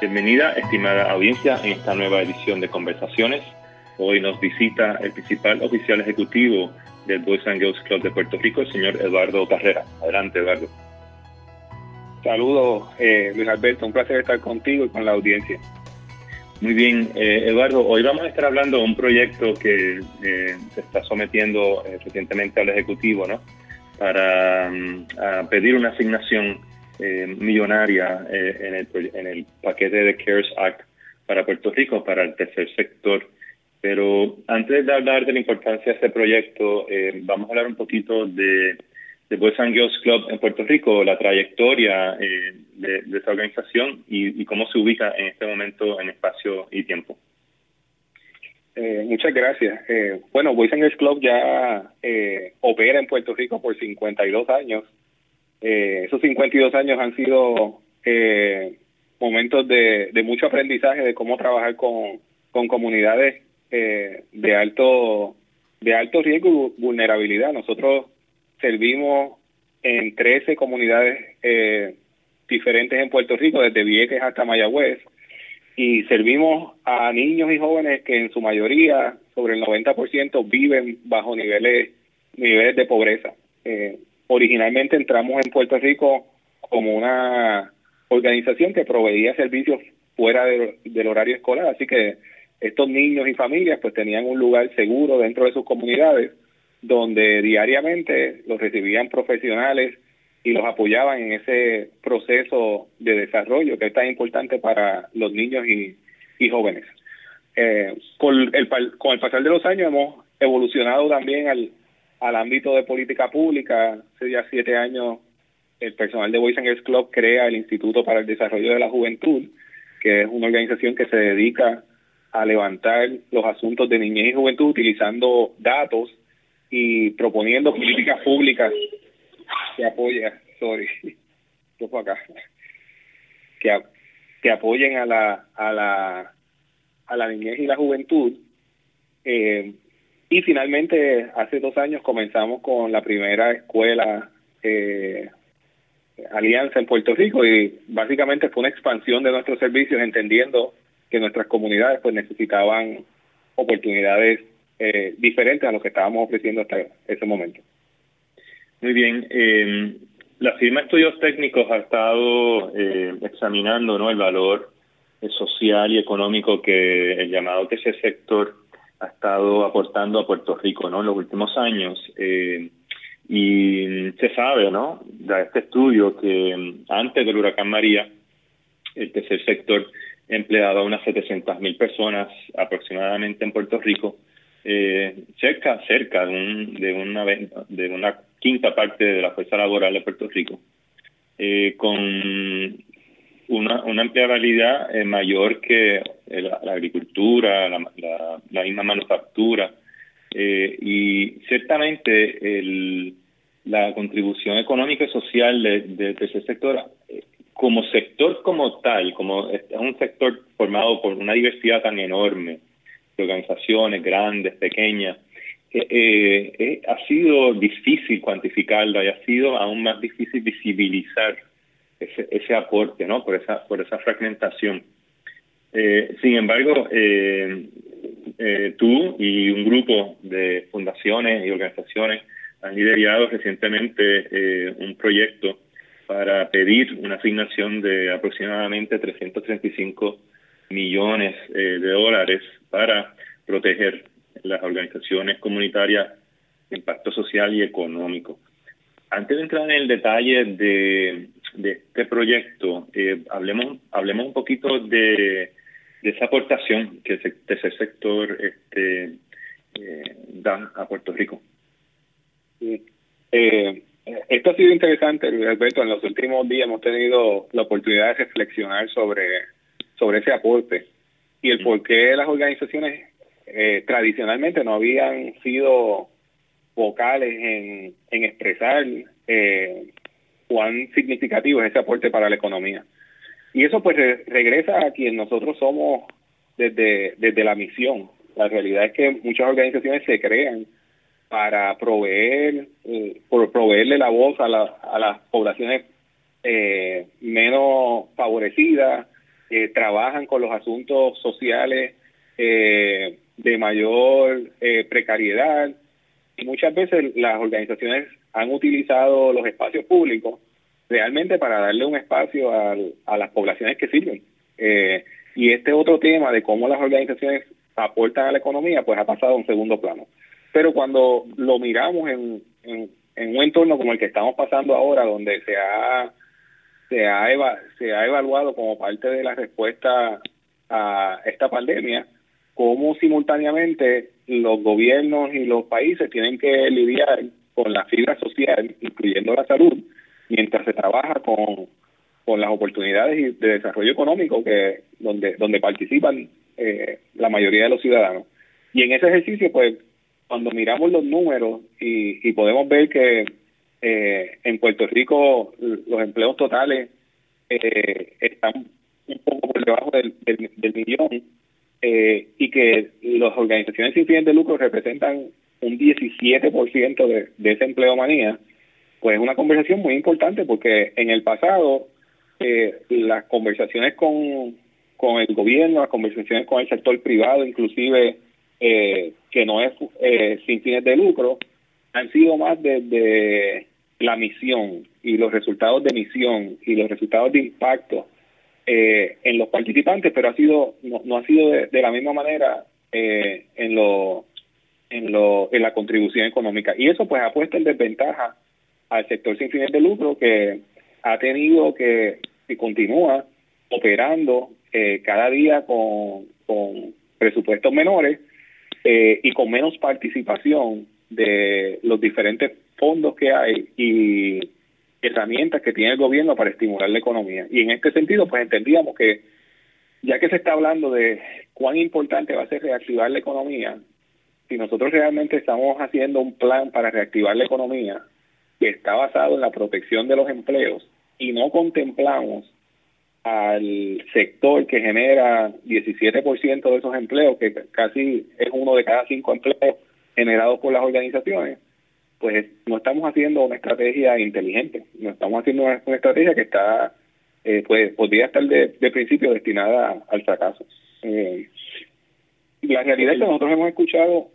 Bienvenida, estimada audiencia, en esta nueva edición de Conversaciones. Hoy nos visita el principal oficial ejecutivo del Boys and Girls Club de Puerto Rico, el señor Eduardo Carrera. Adelante, Eduardo. Saludos, eh, Luis Alberto. Un placer estar contigo y con la audiencia. Muy bien, eh, Eduardo. Hoy vamos a estar hablando de un proyecto que eh, se está sometiendo eh, recientemente al Ejecutivo, ¿no? Para mm, pedir una asignación millonaria en el, en, el, paquete de CARES Act para Puerto Rico, para el tercer sector. Pero antes de hablar de la importancia de este proyecto, vamos a hablar un poquito de de Boys and Girls Club en Puerto Rico, la trayectoria eh, de, de, esa organización y, cómo se ubica en este momento en espacio y tiempo. Eh, muchas gracias. Eh, bueno, Boys and Girls Club ya opera en Puerto Rico por 52 años. Esos 52 años han sido momentos de, de, mucho aprendizaje de cómo trabajar con, con comunidades de alto de alto riesgo y vulnerabilidad. Nosotros servimos en 13 comunidades eh, diferentes en Puerto Rico, desde Vieques hasta Mayagüez, y servimos a niños y jóvenes que en su mayoría, sobre el 90%, viven bajo niveles, niveles de pobreza. Eh, originalmente entramos en Puerto Rico como una organización que proveía servicios fuera del horario escolar, así que estos niños y familias pues tenían un lugar seguro dentro de sus comunidades donde diariamente los recibían profesionales y los apoyaban en ese proceso de desarrollo que es tan importante para los niños y, jóvenes. Eh, con, el, con el pasar de los años hemos evolucionado también al, al ámbito de política pública. Hace ya siete años el personal de Boys and Girls Club crea el Instituto para el Desarrollo de la Juventud, que es una organización que se dedica a levantar los asuntos de niñez y juventud utilizando datos y proponiendo políticas públicas que apoyen, sorry, acá, que apoyen a la, a la, a la niñez y la juventud. Eh, y finalmente, hace dos años comenzamos con la primera escuela eh, Alianza en Puerto Rico y básicamente fue una expansión de nuestros servicios entendiendo que nuestras comunidades pues necesitaban oportunidades eh, diferente a lo que estábamos ofreciendo hasta ese momento. Muy bien. Eh, la firma Estudios Técnicos ha estado eh, examinando ¿no? el valor eh, social y económico que el llamado tercer sector ha estado aportando a Puerto Rico ¿no? en los últimos años. Eh, y se sabe, ¿no? De este estudio que antes del huracán María, el tercer sector empleaba unas 700 mil personas aproximadamente en Puerto Rico eh, cerca cerca de, un, de una de una quinta parte de la fuerza laboral de Puerto Rico eh, con una, una empleabilidad eh, mayor que la, agricultura la, misma manufactura eh, y ciertamente la contribución económica y social del de, ese sector eh, como sector como tal como es un sector formado por una diversidad tan enorme organizaciones grandes, pequeñas. Eh, eh, ha sido difícil cuantificarla y ha sido aún más difícil visibilizar ese, ese aporte, ¿no? Por esa, por esa fragmentación. Eh, sin embargo, eh, eh, tú y un grupo de fundaciones y organizaciones han liderado recientemente un proyecto para pedir una asignación de aproximadamente 335 millones de dólares para proteger las organizaciones comunitarias de impacto social y económico. Antes de entrar en el detalle de, de este proyecto, eh, hablemos, hablemos un poquito de, de esa aportación que ese tercer sector este, eh, da a Puerto Rico. Eh, esto ha sido interesante, Alberto. En los últimos días hemos tenido la oportunidad de reflexionar sobre sobre ese aporte y el por qué las organizaciones eh, tradicionalmente no habían sido vocales en, en expresar eh, cuán significativo es ese aporte para la economía. Y eso pues regresa a quien nosotros somos desde, desde la misión. La realidad es que muchas organizaciones se crean para proveer, eh, por proveerle la voz a, la, a las poblaciones eh, menos favorecidas, eh, trabajan con los asuntos sociales eh, de mayor eh, precariedad y muchas veces las organizaciones han utilizado los espacios públicos realmente para darle un espacio a las poblaciones que sirven. y este otro tema de cómo las organizaciones aportan a la economía, pues ha pasado a un segundo plano. Pero cuando lo miramos en, en, un entorno como el que estamos pasando ahora, donde se ha, se, ha se ha evaluado como parte de la respuesta a esta pandemia, cómo simultáneamente los gobiernos y los países tienen que lidiar con la fibra social, incluyendo la salud, mientras se trabaja con, con las oportunidades de desarrollo económico que donde donde participan eh, la mayoría de los ciudadanos. Y en ese ejercicio, pues, cuando miramos los números y, podemos ver que eh, en Puerto Rico los empleos totales eh, están un poco por debajo del, del, millón eh, y que las organizaciones sin fines de lucro representan un 17% de, de ese empleo manía, pues es una conversación muy importante porque en el pasado las conversaciones con, con el gobierno, las conversaciones con el sector privado, inclusive eh, que no es eh, sin fines de lucro, han sido más de, la misión y los resultados de misión y los resultados de impacto eh, en los participantes, pero ha sido no, no ha sido de, la misma manera eh, en lo en lo en la contribución económica y eso pues ha puesto en desventaja al sector sin fines de lucro que ha tenido que y continúa operando eh, cada día con, con presupuestos menores eh, y con menos participación de los diferentes fondos que hay y herramientas que tiene el gobierno para estimular la economía. Y en este sentido, pues entendíamos que ya que se está hablando de cuán importante va a ser reactivar la economía, si nosotros realmente estamos haciendo un plan para reactivar la economía que está basado en la protección de los empleos y no contemplamos al sector que genera 17% de esos empleos, que casi es uno de cada cinco empleos generados por las organizaciones, pues no estamos haciendo una estrategia inteligente, no estamos haciendo una, estrategia que está, eh, pues podría estar de, principio destinada al fracaso. Eh, la realidad es que nosotros hemos escuchado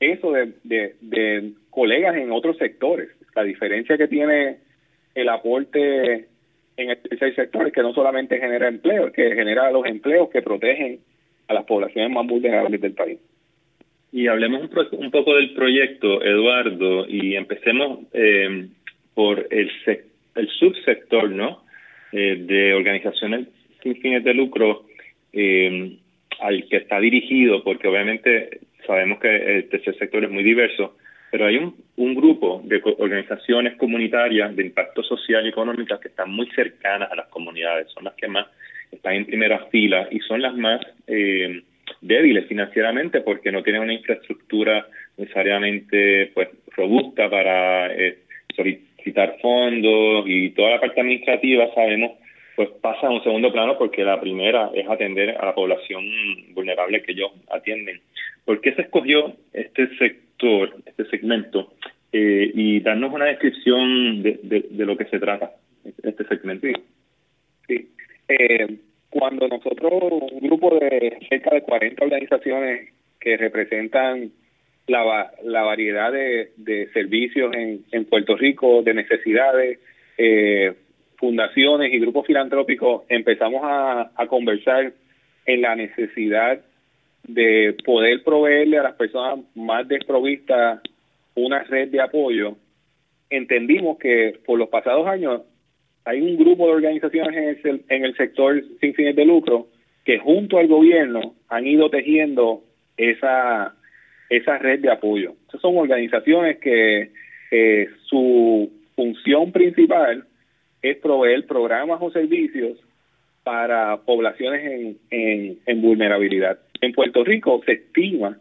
eso de, de, colegas en otros sectores, la diferencia que tiene el aporte en el tercer sector que no solamente genera empleo, que genera los empleos que protegen a las poblaciones más vulnerables del país. Y hablemos un, poco del proyecto, Eduardo, y empecemos eh, por el, el subsector ¿no? Eh, de organizaciones sin fines de lucro eh, al que está dirigido, porque obviamente sabemos que el tercer sector es muy diverso, pero hay un, un grupo de organizaciones comunitarias de impacto social y económico que están muy cercanas a las comunidades, son las que más están en primera fila y son las más eh, débiles financieramente porque no tienen una infraestructura necesariamente pues robusta para eh, solicitar fondos y toda la parte administrativa sabemos pues pasa a un segundo plano porque la primera es atender a la población vulnerable que ellos atienden. ¿Por qué se escogió este sector? este segmento, eh, y darnos una descripción de, de, lo que se trata este segmento. Sí. Eh, cuando nosotros, un grupo de cerca de 40 organizaciones que representan la, la variedad de, de servicios en, en Puerto Rico, de necesidades, eh, fundaciones y grupos filantrópicos, empezamos a, a conversar en la necesidad de poder proveerle a las personas más desprovistas una red de apoyo, entendimos que por los pasados años hay un grupo de organizaciones en el, sector sin fines de lucro que junto al gobierno han ido tejiendo esa, esa red de apoyo. Esas son organizaciones que eh, su función principal es proveer programas o servicios para poblaciones en, en vulnerabilidad. En Puerto Rico se estima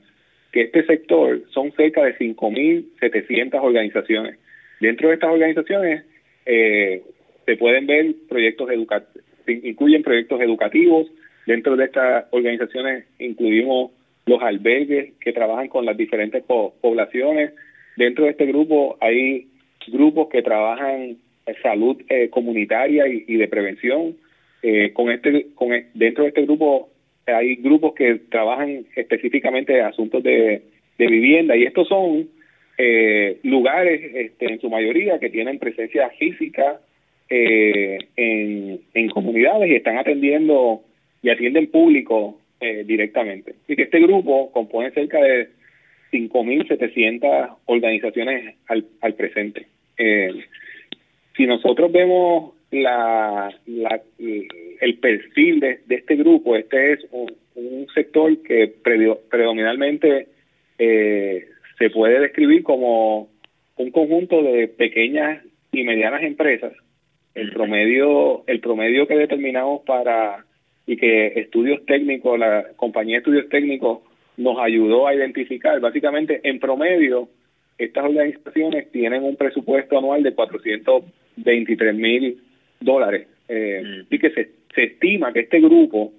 que este sector son cerca de 5.700 organizaciones. Dentro de estas organizaciones eh, se pueden ver proyectos educativos, incluyen proyectos educativos. Dentro de estas organizaciones incluimos los albergues que trabajan con las diferentes poblaciones. Dentro de este grupo hay grupos que trabajan salud eh, comunitaria y, de prevención. Eh, con este, con e, dentro de este grupo hay grupos que trabajan específicamente asuntos de, de vivienda y estos son eh, lugares, este, en su mayoría, que tienen presencia física eh, en, en comunidades y están atendiendo y atienden público eh, directamente. Así que este grupo compone cerca de 5.700 organizaciones al, al presente. Eh, si nosotros vemos la, la, el perfil de, de, este grupo, este es un, un sector que predominantemente eh, se puede describir como un conjunto de pequeñas y medianas empresas. El promedio, el promedio que determinamos para y que estudios técnicos, la compañía de estudios técnicos nos ayudó a identificar. Básicamente, en promedio, estas organizaciones tienen un presupuesto anual de 423 mil dólares eh, mm. y que se, se, estima que este grupo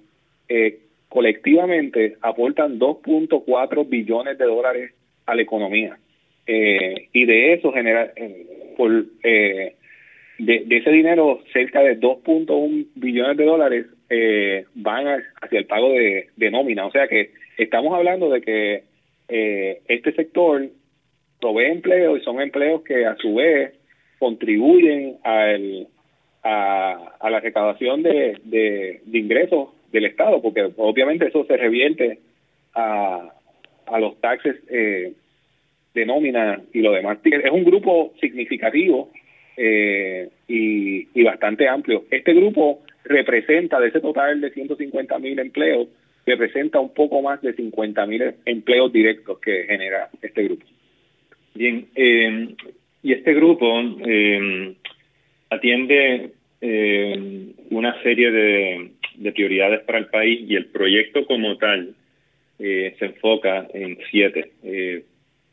eh, colectivamente aportan 2.4 billones de dólares a la economía. Eh, y de eso genera, por, de, de, ese dinero, cerca de 2.1 billones de dólares eh, van hacia el pago de, nómina. O sea que estamos hablando de que eh, este sector provee empleo y son empleos que a su vez contribuyen al, a, a la recaudación de, de, ingresos del Estado, porque obviamente eso se revierte a, a los taxes eh, de nómina y lo demás. Es un grupo significativo eh, y, y bastante amplio. Este grupo representa de ese total de 150 mil empleos, representa un poco más de 50 mil empleos directos que genera este grupo. Bien, eh, y este grupo eh, atiende eh, una serie de, de, prioridades para el país y el proyecto como tal se enfoca en siete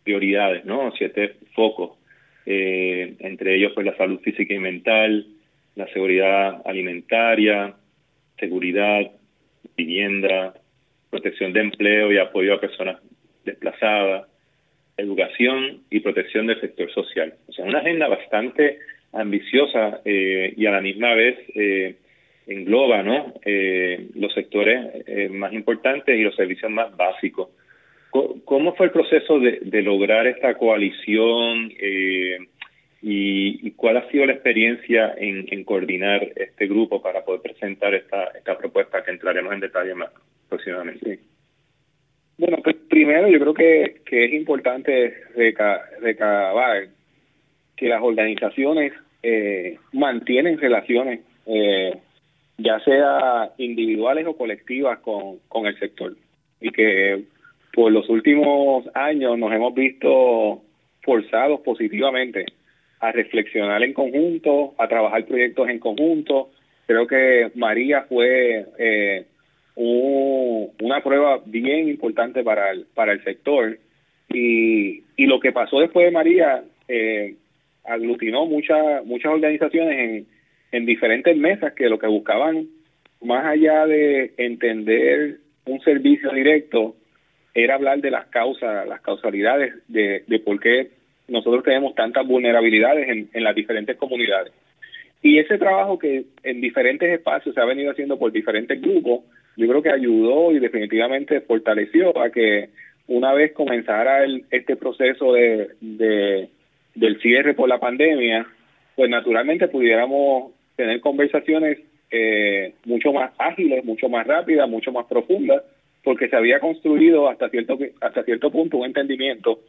prioridades, ¿no? Siete focos, entre ellos pues la salud física y mental, la seguridad alimentaria, seguridad, vivienda, protección de empleo y apoyo a personas desplazadas, educación y protección del sector social. O sea, una agenda bastante ambiciosa eh, y a la misma vez eh, engloba ¿no? Eh, los sectores más importantes y los servicios más básicos. ¿Cómo fue el proceso de, de lograr esta coalición? y, cuál ha sido la experiencia en, coordinar este grupo para poder presentar esta, esta propuesta que entraremos en detalle más próximamente. Bueno, pues primero yo creo que, que es importante recabar que las organizaciones eh, mantienen relaciones, eh, ya sea individuales o colectivas, con, con el sector. Y que por los últimos años nos hemos visto forzados positivamente a reflexionar en conjunto, a trabajar proyectos en conjunto. Creo que María fue eh, una prueba bien importante para el, para el sector y, y lo que pasó después de María eh, aglutinó muchas muchas organizaciones en, en diferentes mesas que lo que buscaban, más allá de entender un servicio directo, era hablar de las causas, las causalidades de, de por qué nosotros tenemos tantas vulnerabilidades en, en las diferentes comunidades. Y ese trabajo que en diferentes espacios se ha venido haciendo por diferentes grupos, yo creo que ayudó y definitivamente fortaleció a que una vez comenzara el, este proceso de, de, del cierre por la pandemia, pues naturalmente pudiéramos tener conversaciones eh, mucho más ágiles, mucho más rápidas, mucho más profundas, porque se había construido hasta cierto hasta cierto punto un entendimiento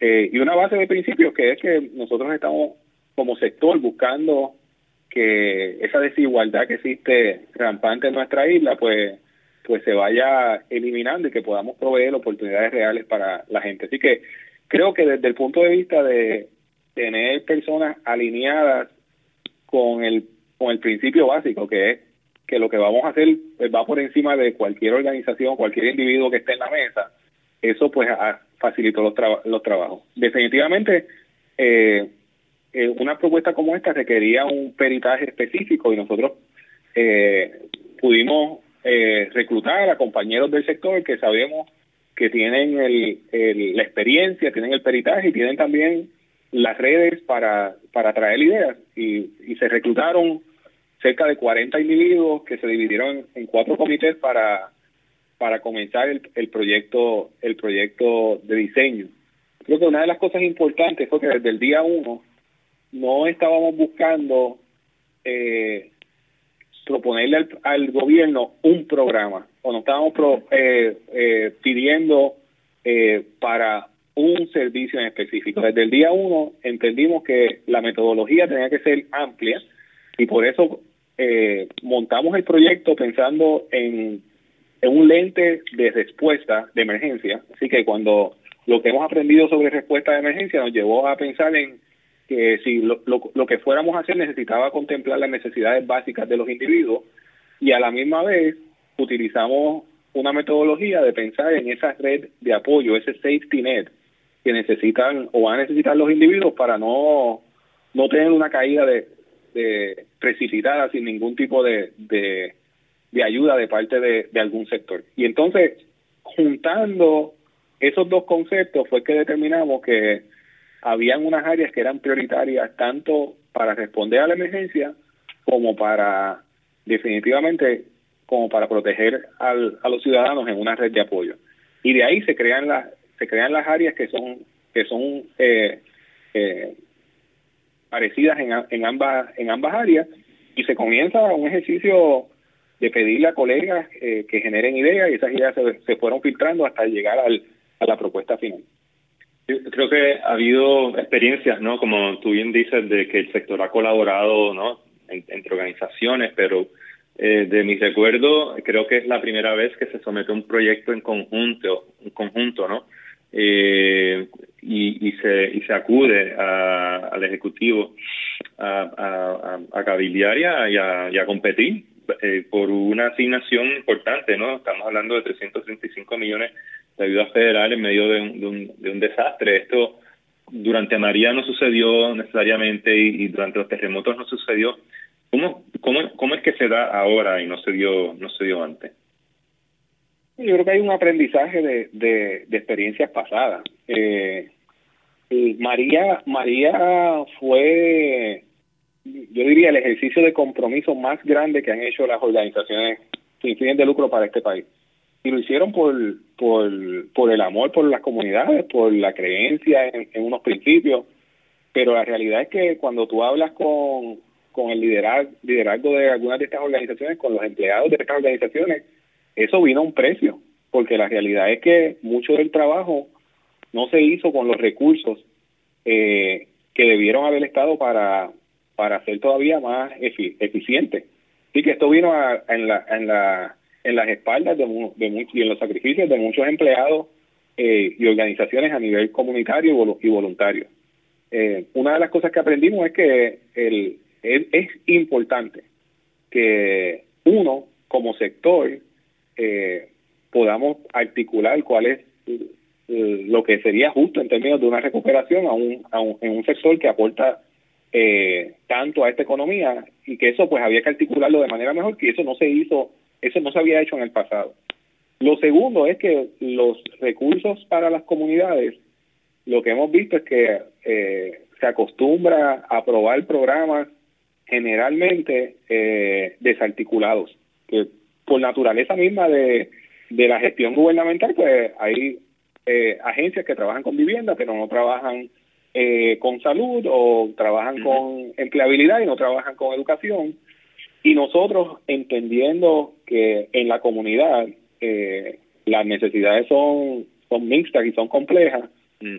eh, y una base de principios que es que nosotros estamos como sector buscando que esa desigualdad que existe rampante en nuestra isla, pues pues se vaya eliminando y que podamos proveer oportunidades reales para la gente. Así que creo que desde el punto de vista de tener personas alineadas con el con el principio básico que es que lo que vamos a hacer pues, va por encima de cualquier organización, cualquier individuo que esté en la mesa, eso pues facilitó los, los trabajos. Definitivamente, eh, eh, una propuesta como esta requería un peritaje específico y nosotros eh, pudimos eh, reclutar a compañeros del sector que sabemos que tienen el, la experiencia, tienen el peritaje y tienen también las redes para, para traer ideas y, y se reclutaron cerca de 40 individuos que se dividieron en cuatro comités para para comenzar el, el proyecto el proyecto de diseño. Creo que una de las cosas importantes fue que desde el día uno no estábamos buscando eh, proponerle al, gobierno un programa o no estábamos eh, eh, pidiendo eh, para un servicio en específico. Desde el día uno entendimos que la metodología tenía que ser amplia y por eso eh, montamos el proyecto pensando en es un lente de respuesta de emergencia. Así que cuando lo que hemos aprendido sobre respuesta de emergencia nos llevó a pensar en que si lo, lo, que fuéramos a hacer necesitaba contemplar las necesidades básicas de los individuos y a la misma vez utilizamos una metodología de pensar en esa red de apoyo, ese safety net que necesitan o van a necesitar los individuos para no, no tener una caída de, de precipitada sin ningún tipo de, de de ayuda de parte de, algún sector. Y entonces, juntando esos dos conceptos, fue que determinamos que habían unas áreas que eran prioritarias tanto para responder a la emergencia como para definitivamente como para proteger al, a los ciudadanos en una red de apoyo y de ahí se crean las se crean las áreas que son que son eh, eh, parecidas en, en ambas en ambas áreas y se comienza un ejercicio de pedirle a colegas eh, que generen ideas y esas ideas se, fueron filtrando hasta llegar al, a la propuesta final. Creo que ha habido experiencias, ¿no? Como tú bien dices, de que el sector ha colaborado, ¿no? entre organizaciones, pero eh, de mi recuerdo, creo que es la primera vez que se somete un proyecto en conjunto, un conjunto, ¿no? Eh, y, y, se, y se acude al Ejecutivo a, a, a, a y a, y a competir eh, por una asignación importante, ¿no? Estamos hablando de 335 millones de ayuda federal en medio de un, de un, desastre. Esto durante María no sucedió necesariamente y, durante los terremotos no sucedió. ¿Cómo, cómo, ¿Cómo es que se da ahora y no se dio, no se dio antes? Yo creo que hay un aprendizaje de, de, experiencias pasadas. Eh, María, María fue yo diría, el ejercicio de compromiso más grande que han hecho las organizaciones sin fines de lucro para este país. Y lo hicieron por, por, por el amor por las comunidades, por la creencia en, unos principios. Pero la realidad es que cuando tú hablas con, con el liderazgo, liderazgo de algunas de estas organizaciones, con los empleados de estas organizaciones, eso vino a un precio. Porque la realidad es que mucho del trabajo no se hizo con los recursos eh, que debieron haber estado para para ser todavía más eficiente. Así que esto vino en, la, en, la, en las espaldas de, de y en los sacrificios de muchos empleados eh, y organizaciones a nivel comunitario y voluntario. Eh, una de las cosas que aprendimos es que el, es, importante que uno, como sector, eh, podamos articular cuál es lo que sería justo en términos de una recuperación a un, a un, en un sector que aporta eh, tanto a esta economía y que eso pues había que articularlo de manera mejor que eso no se hizo, eso no se había hecho en el pasado. Lo segundo es que los recursos para las comunidades, lo que hemos visto es que eh, se acostumbra a aprobar programas generalmente eh, desarticulados, que por naturaleza misma de, de la gestión gubernamental, pues hay eh, agencias que trabajan con vivienda, pero no trabajan eh, con salud o trabajan con empleabilidad y no trabajan con educación. Y nosotros, entendiendo que en la comunidad eh, las necesidades son, son mixtas y son complejas,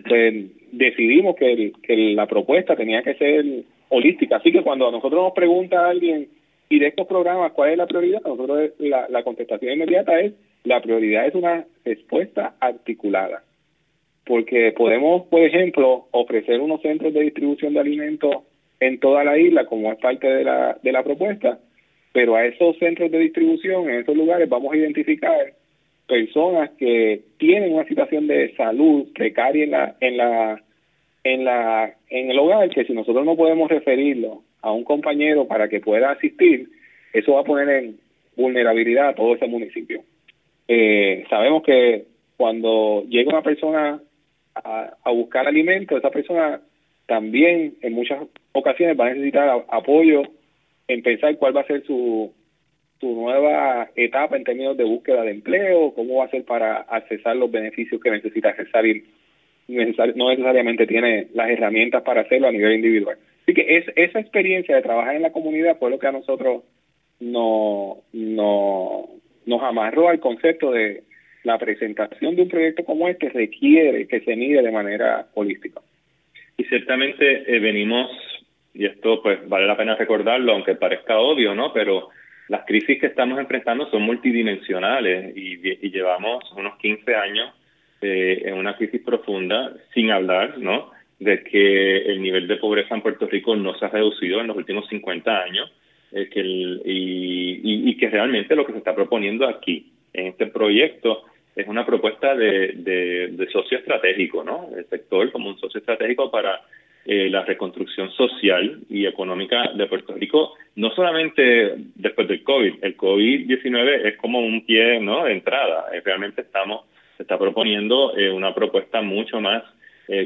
pues decidimos que, que la propuesta tenía que ser holística. Así que cuando a nosotros nos pregunta alguien, y de estos programas, ¿cuál es la prioridad? Nosotros la, la contestación inmediata es, la prioridad es una respuesta articulada porque podemos, por ejemplo, ofrecer unos centros de distribución de alimentos en toda la isla como es parte de la, de la propuesta, pero a esos centros de distribución, en esos lugares, vamos a identificar personas que tienen una situación de salud precaria en la, en la, en la, en el hogar, que si nosotros no podemos referirlo a un compañero para que pueda asistir, eso va a poner en vulnerabilidad a todo ese municipio. Eh, sabemos que cuando llega una persona a, buscar alimento, esa persona también en muchas ocasiones va a necesitar apoyo en pensar cuál va a ser su, su nueva etapa en términos de búsqueda de empleo, cómo va a ser para accesar los beneficios que necesita accesar y no necesariamente tiene las herramientas para hacerlo a nivel individual. Así que es, esa experiencia de trabajar en la comunidad fue lo que a nosotros no, no, nos amarró al concepto de la presentación de un proyecto como este requiere que se mide de manera holística. Y ciertamente eh, venimos, y esto pues vale la pena recordarlo, aunque parezca obvio, ¿no? Pero las crisis que estamos enfrentando son multidimensionales y, llevamos unos 15 años eh, en una crisis profunda, sin hablar, ¿no? De que el nivel de pobreza en Puerto Rico no se ha reducido en los últimos 50 años eh, que y, y, que realmente lo que se está proponiendo aquí, en este proyecto, es una propuesta de, de, socio estratégico, ¿no? El sector como un socio estratégico para eh, la reconstrucción social y económica de Puerto Rico, no solamente después del COVID, el COVID-19 es como un pie ¿no? de entrada, eh, realmente estamos, se está proponiendo eh, una propuesta mucho más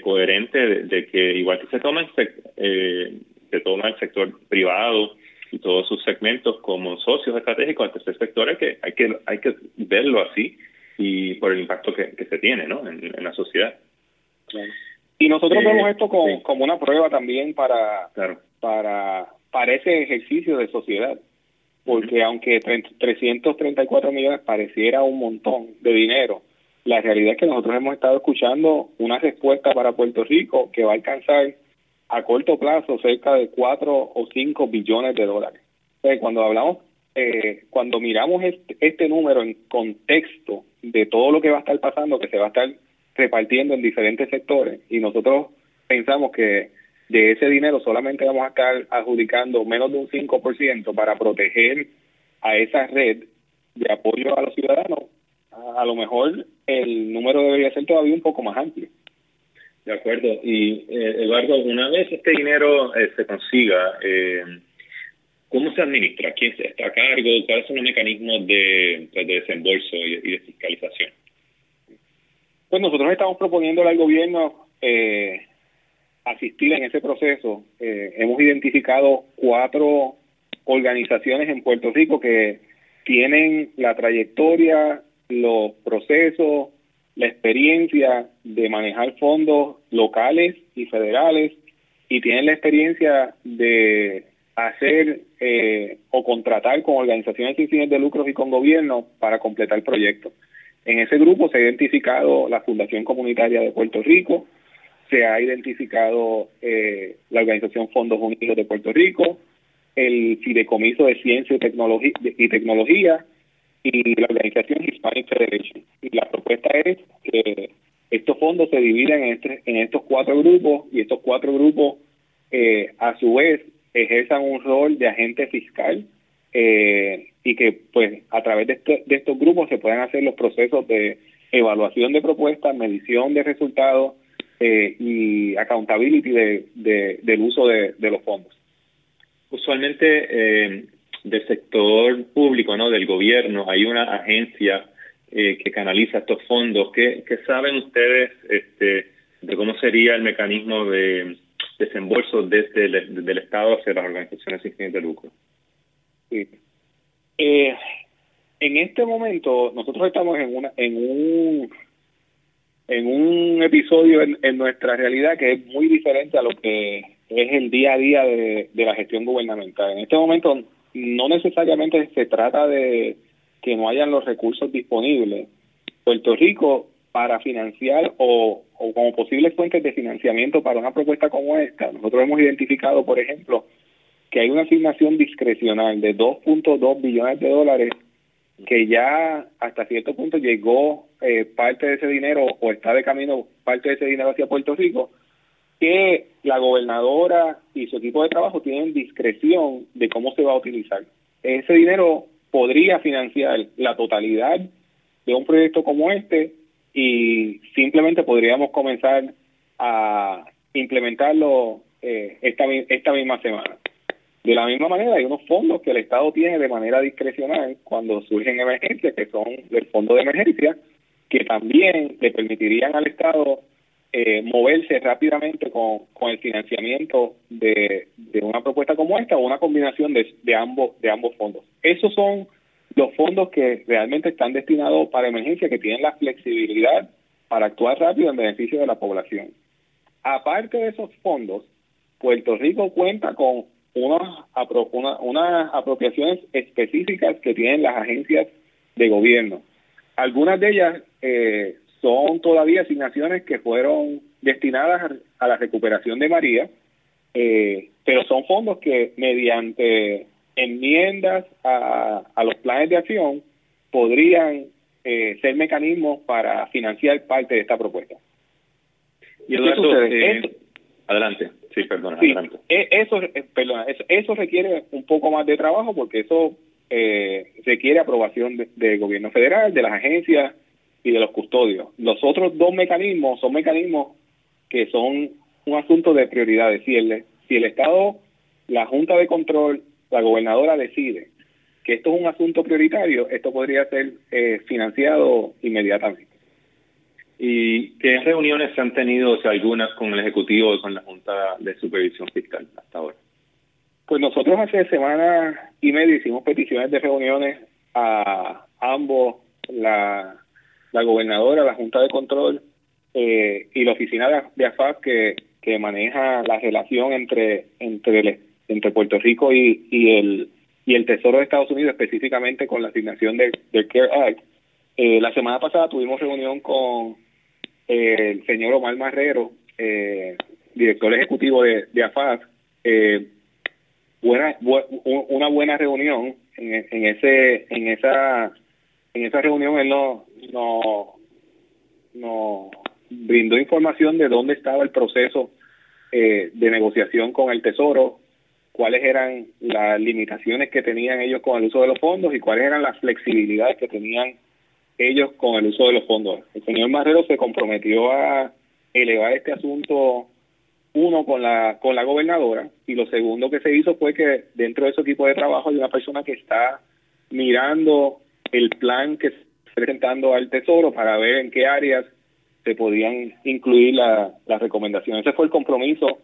coherente de, que igual que se toma, el, se toma el sector privado y todos sus segmentos como socios estratégicos al tercer sector, hay que, hay que, hay que verlo así y por el impacto que, se tiene ¿no? en, la sociedad. Y nosotros vemos esto como, como una prueba también para, para, para ese ejercicio de sociedad, porque aunque 334 millones pareciera un montón de dinero, la realidad es que nosotros hemos estado escuchando una respuesta para Puerto Rico que va a alcanzar a corto plazo cerca de 4 o 5 billones de dólares. cuando hablamos, eh, cuando miramos este, este número en contexto de todo lo que va a estar pasando, que se va a estar repartiendo en diferentes sectores, y nosotros pensamos que de ese dinero solamente vamos a estar adjudicando menos de un 5% para proteger a esa red de apoyo a los ciudadanos, a, lo mejor el número debería ser todavía un poco más amplio. De acuerdo. Y eh, Eduardo, una vez este dinero eh, se consiga, eh, ¿cómo se administra? ¿Quién está a cargo? ¿Cuáles son los mecanismos de, pues, desembolso y, de fiscalización? Pues nosotros estamos proponiéndole al gobierno eh, asistir en ese proceso. hemos identificado cuatro organizaciones en Puerto Rico que tienen la trayectoria, los procesos, la experiencia de manejar fondos locales y federales y tienen la experiencia de hacer eh, o contratar con organizaciones sin fines de lucro y con gobierno para completar proyectos. En ese grupo se ha identificado la Fundación Comunitaria de Puerto Rico, se ha identificado eh, la Organización Fondos Unidos de Puerto Rico, el Fideicomiso de Ciencia y Tecnología y la organización Hispanic Federation. Y la propuesta es que estos fondos se dividen en, en estos cuatro grupos y estos cuatro grupos eh, a su vez ejerzan un rol de agente fiscal eh, y que pues a través de, este, de estos grupos se puedan hacer los procesos de evaluación de propuestas, medición de resultados eh, y accountability de, de, del uso de, de los fondos. Usualmente eh, del sector público, ¿no? Del gobierno, hay una agencia eh, que canaliza estos fondos. ¿Qué, saben ustedes este, de cómo sería el mecanismo de desembolso desde el, Estado hacia las organizaciones sin fines de lucro? Sí. Eh, en este momento nosotros estamos en una en un en un episodio en, nuestra realidad que es muy diferente a lo que es el día a día de la gestión gubernamental. En este momento no necesariamente se trata de que no hayan los recursos disponibles. Puerto Rico, para financiar o, como posibles fuentes de financiamiento para una propuesta como esta, nosotros hemos identificado, por ejemplo, que hay una asignación discrecional de 2.2 billones de dólares que ya hasta cierto punto llegó eh, parte de ese dinero o está de camino parte de ese dinero hacia Puerto Rico, que la gobernadora y su equipo de trabajo tienen discreción de cómo se va a utilizar. Ese dinero podría financiar la totalidad de un proyecto como este y simplemente podríamos comenzar a implementarlo eh, esta, esta misma semana. De la misma manera, hay unos fondos que el Estado tiene de manera discrecional cuando surgen emergencias, que son el fondo de emergencia, que también le permitirían al Estado eh, moverse rápidamente con, con el financiamiento de, de, una propuesta como esta o una combinación de, de, ambos, de ambos fondos. Esos son los fondos que realmente están destinados para emergencia, que tienen la flexibilidad para actuar rápido en beneficio de la población. Aparte de esos fondos, Puerto Rico cuenta con unas, unas apropiaciones específicas que tienen las agencias de gobierno. Algunas de ellas eh, son todavía asignaciones que fueron destinadas a, la recuperación de María, eh, pero son fondos que mediante enmiendas a, los planes de acción podrían eh, ser mecanismos para financiar parte de esta propuesta. Y eh, adelante, sí, perdona, adelante. E, eso, perdona, eso, requiere un poco más de trabajo porque eso requiere aprobación del gobierno federal, de las agencias y de los custodios. Los otros dos mecanismos son mecanismos que son un asunto de prioridades. Si el, si el Estado, la Junta de Control, la gobernadora decide que esto es un asunto prioritario, esto podría ser eh, financiado inmediatamente. ¿Y qué reuniones se han tenido, o sea, algunas con el Ejecutivo y con la Junta de Supervisión Fiscal hasta ahora? Pues nosotros hace semana y media hicimos peticiones de reuniones a ambos, la la gobernadora, la Junta de Control eh, y la oficina de, AFAP que, que maneja la relación entre entre entre Puerto Rico y, y el y el Tesoro de Estados Unidos específicamente con la asignación del, CARE Act. Eh, la semana pasada tuvimos reunión con eh, el señor Omar Marrero, director ejecutivo de, de AFAP. buena, una buena reunión en, en ese en esa en esa reunión él no, no, no brindó información de dónde estaba el proceso eh, de negociación con el Tesoro, cuáles eran las limitaciones que tenían ellos con el uso de los fondos y cuáles eran las flexibilidades que tenían ellos con el uso de los fondos. El señor Marrero se comprometió a elevar este asunto uno con la con la gobernadora y lo segundo que se hizo fue que dentro de ese equipo de trabajo hay una persona que está mirando el plan que presentando al Tesoro para ver en qué áreas se podían incluir las la recomendaciones. Ese fue el compromiso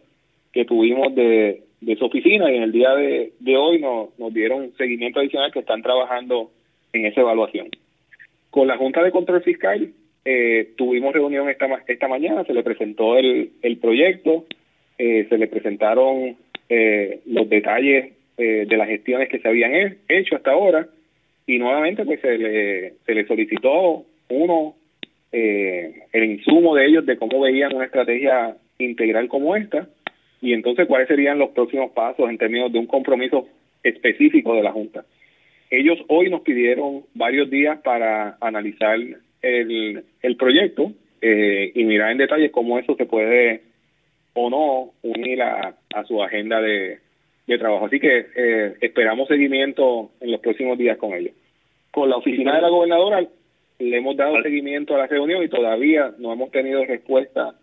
que tuvimos de, de su oficina y en el día de, hoy nos, dieron seguimiento adicional que están trabajando en esa evaluación. Con la Junta de Control Fiscal eh, tuvimos reunión esta, esta mañana, se le presentó el, el proyecto, eh, se le presentaron eh, los detalles de las gestiones que se habían hecho hasta ahora y nuevamente pues se le, se le solicitó uno eh, el insumo de ellos de cómo veían una estrategia integral como esta y entonces cuáles serían los próximos pasos en términos de un compromiso específico de la Junta. Ellos hoy nos pidieron varios días para analizar el, el proyecto eh, y mirar en detalle cómo eso se puede o no unir a, a su agenda de, de trabajo. Así que eh, esperamos seguimiento en los próximos días con ellos. Con la oficina de la gobernadora le hemos dado seguimiento a la reunión y todavía no hemos tenido respuesta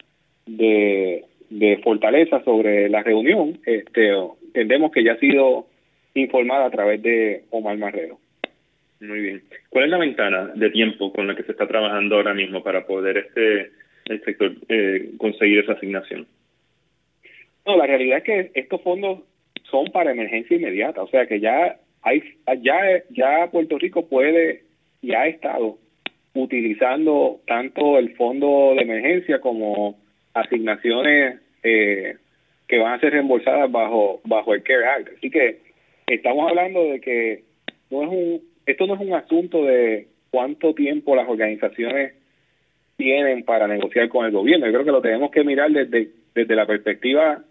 de, de fortaleza sobre la reunión. Este, entendemos que ya ha sido informada a través de Omar Marrero. Muy bien. ¿Cuál es la ventana de tiempo con la que se está trabajando ahora mismo para poder este el sector eh, conseguir esa asignación? No, la realidad es que estos fondos son para emergencia inmediata, o sea que ya hay ya ya Puerto Rico puede y ha estado utilizando tanto el fondo de emergencia como asignaciones eh, que van a ser reembolsadas bajo bajo el CARE Act. Así que estamos hablando de que no es un esto no es un asunto de cuánto tiempo las organizaciones tienen para negociar con el gobierno. Yo creo que lo tenemos que mirar desde desde la perspectiva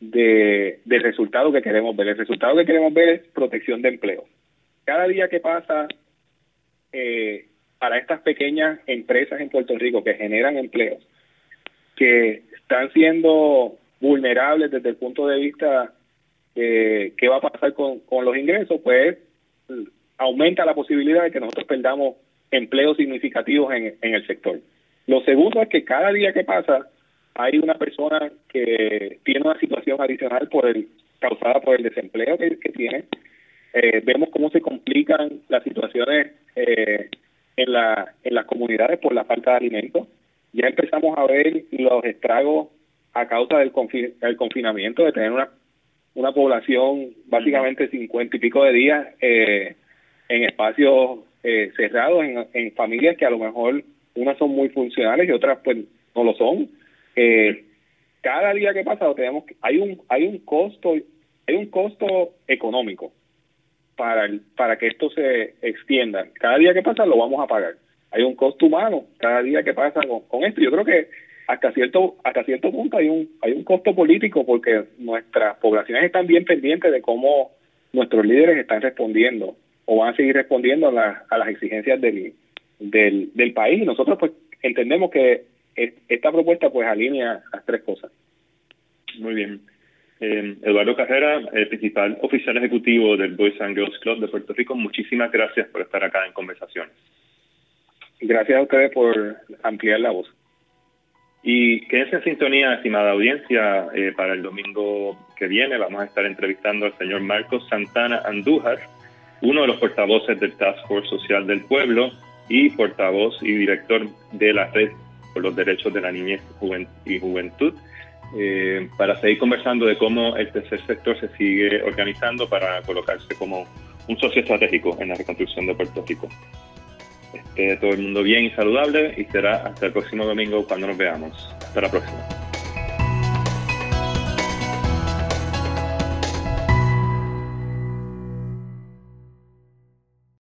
de, del resultado que queremos ver. El resultado que queremos ver es protección de empleo. Cada día que pasa eh, para estas pequeñas empresas en Puerto Rico que generan empleos, que están siendo vulnerables desde el punto de vista de qué va a pasar con, con los ingresos, pues aumenta la posibilidad de que nosotros perdamos empleos significativos en, en el sector. Lo segundo es que cada día que pasa hay una persona que tiene una situación adicional por el causada por el desempleo que, tiene. Eh, vemos cómo se complican las situaciones eh, en, la, en las comunidades por la falta de alimentos. ya empezamos a ver los estragos a causa del, confinamiento, de tener una, una población básicamente cincuenta y pico de días eh, en espacios eh, cerrados, en, en familias que a lo mejor unas son muy funcionales y otras pues no lo son. Eh, cada día que pasa tenemos hay un hay un costo hay un costo económico para el, para que esto se extienda. Cada día que pasa lo vamos a pagar. Hay un costo humano cada día que pasa con, esto. Yo creo que hasta cierto hasta cierto punto hay un hay un costo político porque nuestras poblaciones están bien pendientes de cómo nuestros líderes están respondiendo o van a seguir respondiendo a, a las exigencias del, del, del país. Nosotros pues entendemos que esta propuesta pues alinea las tres cosas. Muy bien. Eh, Eduardo Carrera, el principal oficial ejecutivo del Boys and Girls Club de Puerto Rico, muchísimas gracias por estar acá en conversaciones. Gracias a ustedes por ampliar la voz. Y quédense en sintonía, estimada audiencia, eh, para el domingo que viene vamos a estar entrevistando al señor Marcos Santana Andújar, uno de los portavoces del Task Force Social del Pueblo y portavoz y director de la Red por los Derechos de la Niñez y Juventud, eh, para seguir conversando de cómo el tercer sector se sigue organizando para colocarse como un socio estratégico en la reconstrucción de Puerto Rico. Esté todo el mundo bien y saludable y será hasta el próximo domingo cuando nos veamos. Hasta la próxima.